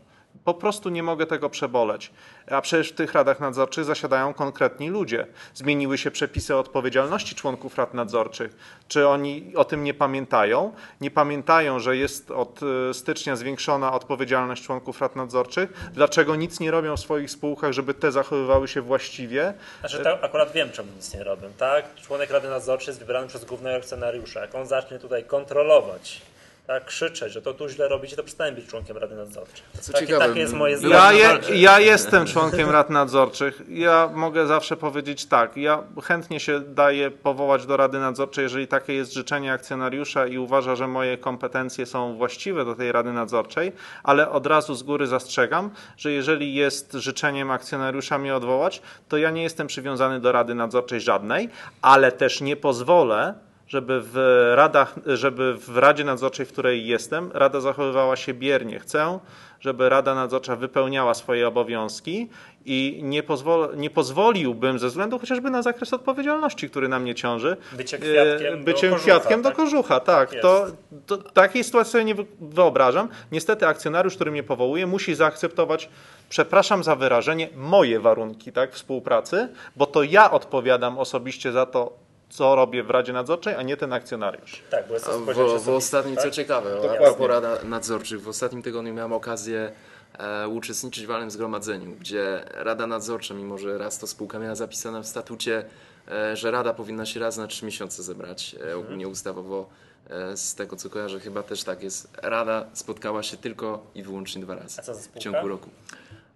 Speaker 2: Po prostu nie mogę tego przeboleć. A przecież w tych radach nadzorczych zasiadają konkretni ludzie. Zmieniły się przepisy odpowiedzialności członków rad nadzorczych. Czy oni o tym nie pamiętają? Nie pamiętają, że jest od e, stycznia zwiększona odpowiedzialność członków rad nadzorczych? Dlaczego nic nie robią w swoich spółkach, żeby te zachowywały się właściwie?
Speaker 1: Znaczy, to akurat wiem, czemu nic nie robią, tak? Członek Rady Nadzorczej jest wybrany przez głównego akcjonariusza. Jak on zacznie tutaj kontrolować tak, krzyczeć, że to tu źle robicie, to przestałem być członkiem Rady Nadzorczej.
Speaker 3: Co
Speaker 1: Takie,
Speaker 3: ciekawe,
Speaker 1: takie jest moje zdanie.
Speaker 2: Ja, je, ja jestem członkiem rad nadzorczych. Ja mogę zawsze powiedzieć tak. Ja chętnie się daję powołać do rady nadzorczej, jeżeli takie jest życzenie akcjonariusza i uważa, że moje kompetencje są właściwe do tej rady nadzorczej, ale od razu z góry zastrzegam, że jeżeli jest życzeniem akcjonariusza mnie odwołać, to ja nie jestem przywiązany do rady nadzorczej żadnej, ale też nie pozwolę, żeby w radach, żeby w Radzie Nadzorczej, w której jestem, Rada zachowywała się biernie. Chcę, żeby Rada Nadzorcza wypełniała swoje obowiązki i nie, pozwol, nie pozwoliłbym ze względu chociażby na zakres odpowiedzialności, który na mnie ciąży,
Speaker 1: Bycie kwiatkiem
Speaker 2: e,
Speaker 1: do
Speaker 2: byciem
Speaker 1: kożucha,
Speaker 2: kwiatkiem do
Speaker 1: tak?
Speaker 2: kożucha. Tak,
Speaker 1: Tak
Speaker 2: to, to takiej sytuacji sobie nie wy- wyobrażam. Niestety akcjonariusz, który mnie powołuje, musi zaakceptować, przepraszam za wyrażenie, moje warunki tak, współpracy, bo to ja odpowiadam osobiście za to, co robię w Radzie Nadzorczej, a nie ten akcjonariusz.
Speaker 1: Tak, bo jest to
Speaker 3: w, w ostatnim,
Speaker 1: tak?
Speaker 3: co ciekawe, a propos rada nadzorczych, w ostatnim tygodniu miałem okazję e, uczestniczyć w walnym zgromadzeniu, gdzie Rada Nadzorcza, mimo że raz to spółka miała zapisane w statucie, e, że Rada powinna się raz na trzy miesiące zebrać,
Speaker 1: Mhm.
Speaker 3: e, ogólnie ustawowo, e, z tego co kojarzę, chyba też tak jest. Rada spotkała się tylko i wyłącznie dwa razy
Speaker 1: A co za
Speaker 3: w ciągu roku.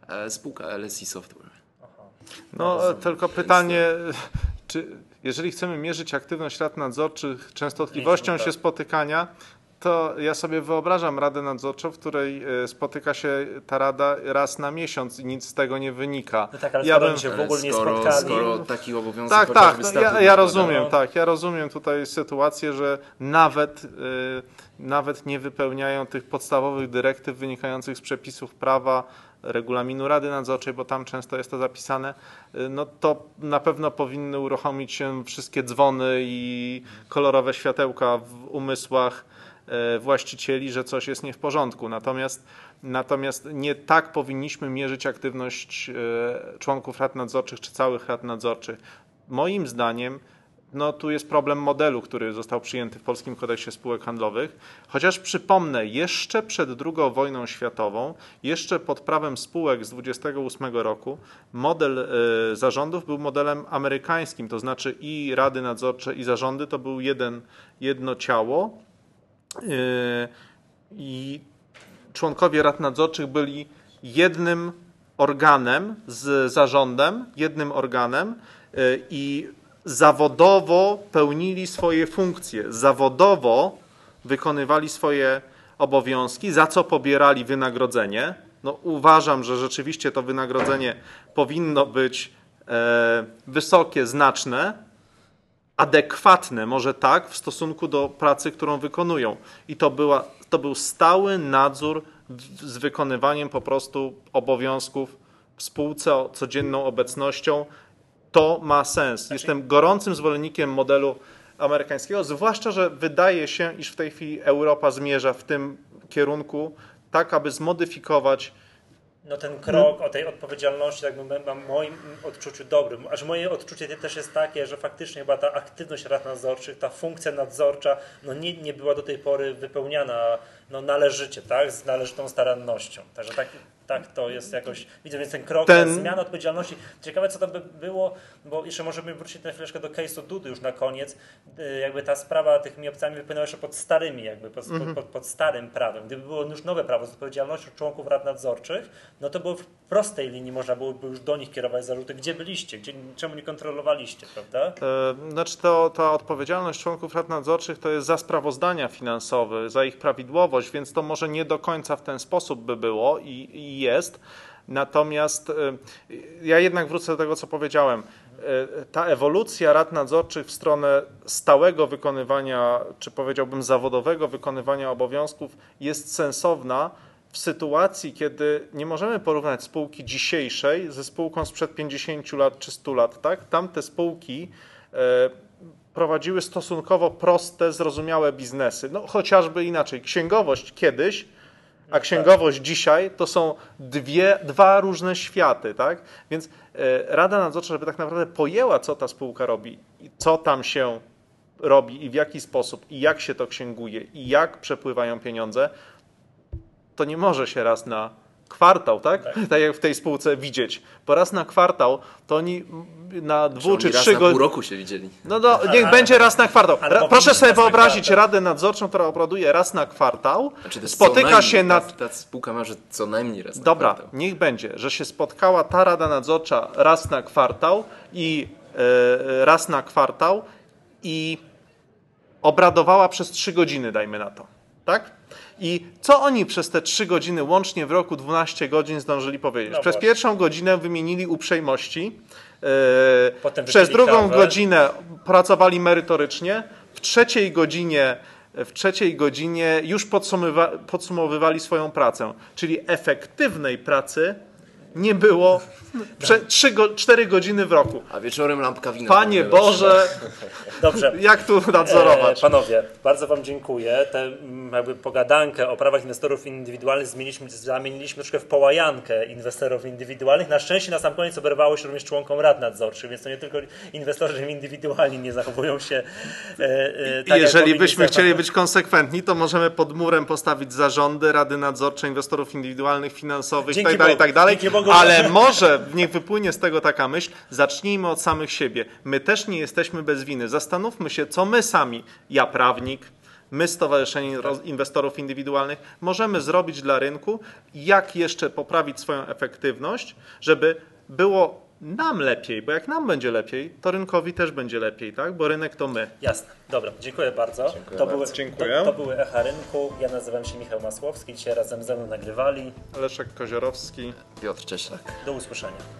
Speaker 3: E, spółka LSI Software.
Speaker 2: No, tylko pytanie, czy jeżeli chcemy mierzyć aktywność rad nadzorczych częstotliwością się
Speaker 1: tak.
Speaker 2: spotykania, to ja sobie wyobrażam Radę Nadzorczą, w której e, spotyka się ta rada raz na miesiąc i nic z tego nie wynika.
Speaker 1: No tak, ale
Speaker 2: ja bym...
Speaker 1: się w ogóle nie
Speaker 3: skoro,
Speaker 1: spotkali.
Speaker 3: skoro taki obowiązek
Speaker 2: Tak, tak, no, ja, ja rozumiem,
Speaker 1: no.
Speaker 2: tak, ja rozumiem tutaj sytuację, że nawet, y, nawet nie wypełniają tych podstawowych dyrektyw wynikających z przepisów prawa, regulaminu Rady Nadzorczej, bo tam często jest to zapisane, y, no to na pewno powinny uruchomić się wszystkie dzwony i kolorowe światełka w umysłach e, właścicieli, że coś jest nie w porządku. Natomiast, natomiast nie tak powinniśmy mierzyć aktywność e, członków rad nadzorczych czy całych rad nadzorczych. Moim zdaniem no, tu jest problem modelu, który został przyjęty w Polskim Kodeksie Spółek Handlowych. Chociaż przypomnę, jeszcze przed II wojną światową, jeszcze pod prawem spółek z 28 roku, model e, zarządów był modelem amerykańskim, to znaczy i rady nadzorcze, i zarządy to był jeden, jedno ciało. Yy, I członkowie rad nadzorczych byli jednym organem z zarządem, jednym organem yy, i zawodowo pełnili swoje funkcje, zawodowo wykonywali swoje obowiązki, za co pobierali wynagrodzenie. No, uważam, że rzeczywiście to wynagrodzenie powinno być e, wysokie, znaczne, adekwatne, może tak, w stosunku do pracy, którą wykonują. I to, była, to był stały nadzór w- z wykonywaniem po prostu obowiązków w spółce codzienną obecnością. To ma sens. Jestem gorącym zwolennikiem modelu amerykańskiego, zwłaszcza, że wydaje się, iż w tej chwili Europa zmierza w tym kierunku, tak aby zmodyfikować
Speaker 1: No ten krok o tej odpowiedzialności, tak bym- w moim odczuciu dobrym. Aż moje odczucie też jest takie, że faktycznie chyba ta aktywność rad nadzorczych, ta funkcja nadzorcza, no nie, nie była do tej pory wypełniana no należycie, tak? Z należytą starannością. Także tak, tak to jest jakoś, widzę, więc ten krok,
Speaker 2: Ten-
Speaker 1: zmiana odpowiedzialności. Ciekawe co to by było, bo jeszcze możemy wrócić na chwileczkę do case'u Dudy już na koniec. Y, Jakby ta sprawa tymi opcjami wypłynęła jeszcze pod starymi, jakby pod, pod, pod, pod starym prawem. Gdyby było już nowe prawo z odpowiedzialnością członków rad nadzorczych, no to było w prostej linii można byłoby już do nich kierować zarzuty. Gdzie byliście? Gdzie, czemu nie kontrolowaliście, prawda?
Speaker 2: E, Znaczy to, ta odpowiedzialność członków rad nadzorczych to jest za sprawozdania finansowe, za ich prawidłowość, więc to może nie do końca w ten sposób by było i, i jest. Natomiast e, ja jednak wrócę do tego, co powiedziałem. E, Ta ewolucja rad nadzorczych w stronę stałego wykonywania, czy powiedziałbym zawodowego wykonywania obowiązków jest sensowna w sytuacji, kiedy nie możemy porównać spółki dzisiejszej ze spółką sprzed 50 lat czy 100 lat. Tak? Tamte spółki e, prowadziły stosunkowo proste, zrozumiałe biznesy. No chociażby inaczej. Księgowość kiedyś, a księgowość dzisiaj to są dwie, dwa różne światy, tak? Więc e, Rada Nadzorcza, żeby tak naprawdę pojęła, co ta spółka robi, co tam się robi i w jaki sposób, i jak się to księguje, i jak przepływają pieniądze, to nie może się raz na kwartał, tak? tak? jak w tej spółce widzieć. Bo raz na kwartał to oni na dwu czy trzy
Speaker 3: na pół
Speaker 2: godziny.
Speaker 3: roku się widzieli.
Speaker 2: No do, niech będzie raz na kwartał.
Speaker 1: Ale
Speaker 2: Ra, proszę sobie
Speaker 1: raz na
Speaker 2: wyobrazić radę nadzorczą, która obraduje raz na kwartał,
Speaker 3: Znaczy
Speaker 2: spotyka
Speaker 3: najmniej,
Speaker 2: się na
Speaker 3: Ta, ta spółka ma, że co najmniej raz na
Speaker 2: Dobra,
Speaker 3: kwartał.
Speaker 2: niech będzie, że się spotkała ta rada nadzorcza raz na kwartał i e, raz na kwartał i obradowała przez 3 godziny, dajmy na to. Tak? I co oni przez te 3 godziny, łącznie w roku 12 godzin zdążyli powiedzieć?
Speaker 1: No
Speaker 2: przez
Speaker 1: właśnie.
Speaker 2: pierwszą godzinę wymienili uprzejmości, e,
Speaker 1: Potem
Speaker 2: przez drugą
Speaker 1: kawę.
Speaker 2: godzinę pracowali merytorycznie, w trzeciej godzinie w trzeciej godzinie już podsumowywa- podsumowywali swoją pracę, czyli efektywnej pracy nie było prze, trzy go, cztery godziny w roku.
Speaker 3: A wieczorem lampka wina.
Speaker 2: Panie Boże,
Speaker 1: Dobrze.
Speaker 2: jak tu nadzorować?
Speaker 1: E, panowie, bardzo Wam dziękuję. Tę mm, jakby pogadankę o prawach inwestorów indywidualnych zmieniliśmy, zamieniliśmy troszkę w połajankę inwestorów indywidualnych. Na szczęście na sam koniec oberwało się również członkom rad nadzorczych, więc to nie tylko inwestorzy indywidualni nie zachowują się e, e, tak,
Speaker 2: Jeżeli byśmy chcieli być konsekwentni, to możemy pod murem postawić zarządy, rady nadzorcze, inwestorów indywidualnych, finansowych
Speaker 1: Dzięki
Speaker 2: itd.,
Speaker 1: Bogu.
Speaker 2: itd.
Speaker 1: Bogu.
Speaker 2: Ale może niech wypłynie z tego taka myśl, zacznijmy od samych siebie. My też nie jesteśmy bez winy. Zastanówmy się, co my sami, ja prawnik, my Stowarzyszenie Roz- Inwestorów Indywidualnych, możemy zrobić dla rynku, jak jeszcze poprawić swoją efektywność, żeby było nam lepiej, bo jak nam będzie lepiej, to rynkowi też będzie lepiej, tak? Bo rynek to my.
Speaker 1: Jasne. Dobra, dziękuję bardzo.
Speaker 3: Dziękuję
Speaker 1: to,
Speaker 3: bardzo.
Speaker 1: Były,
Speaker 2: Dziękuję.
Speaker 1: To, to były Echa Rynku. Ja nazywam się Michał Masłowski. Dzisiaj razem ze mną nagrywali.
Speaker 2: Leszek Koziorowski.
Speaker 3: Piotr Cieślak.
Speaker 1: Do usłyszenia.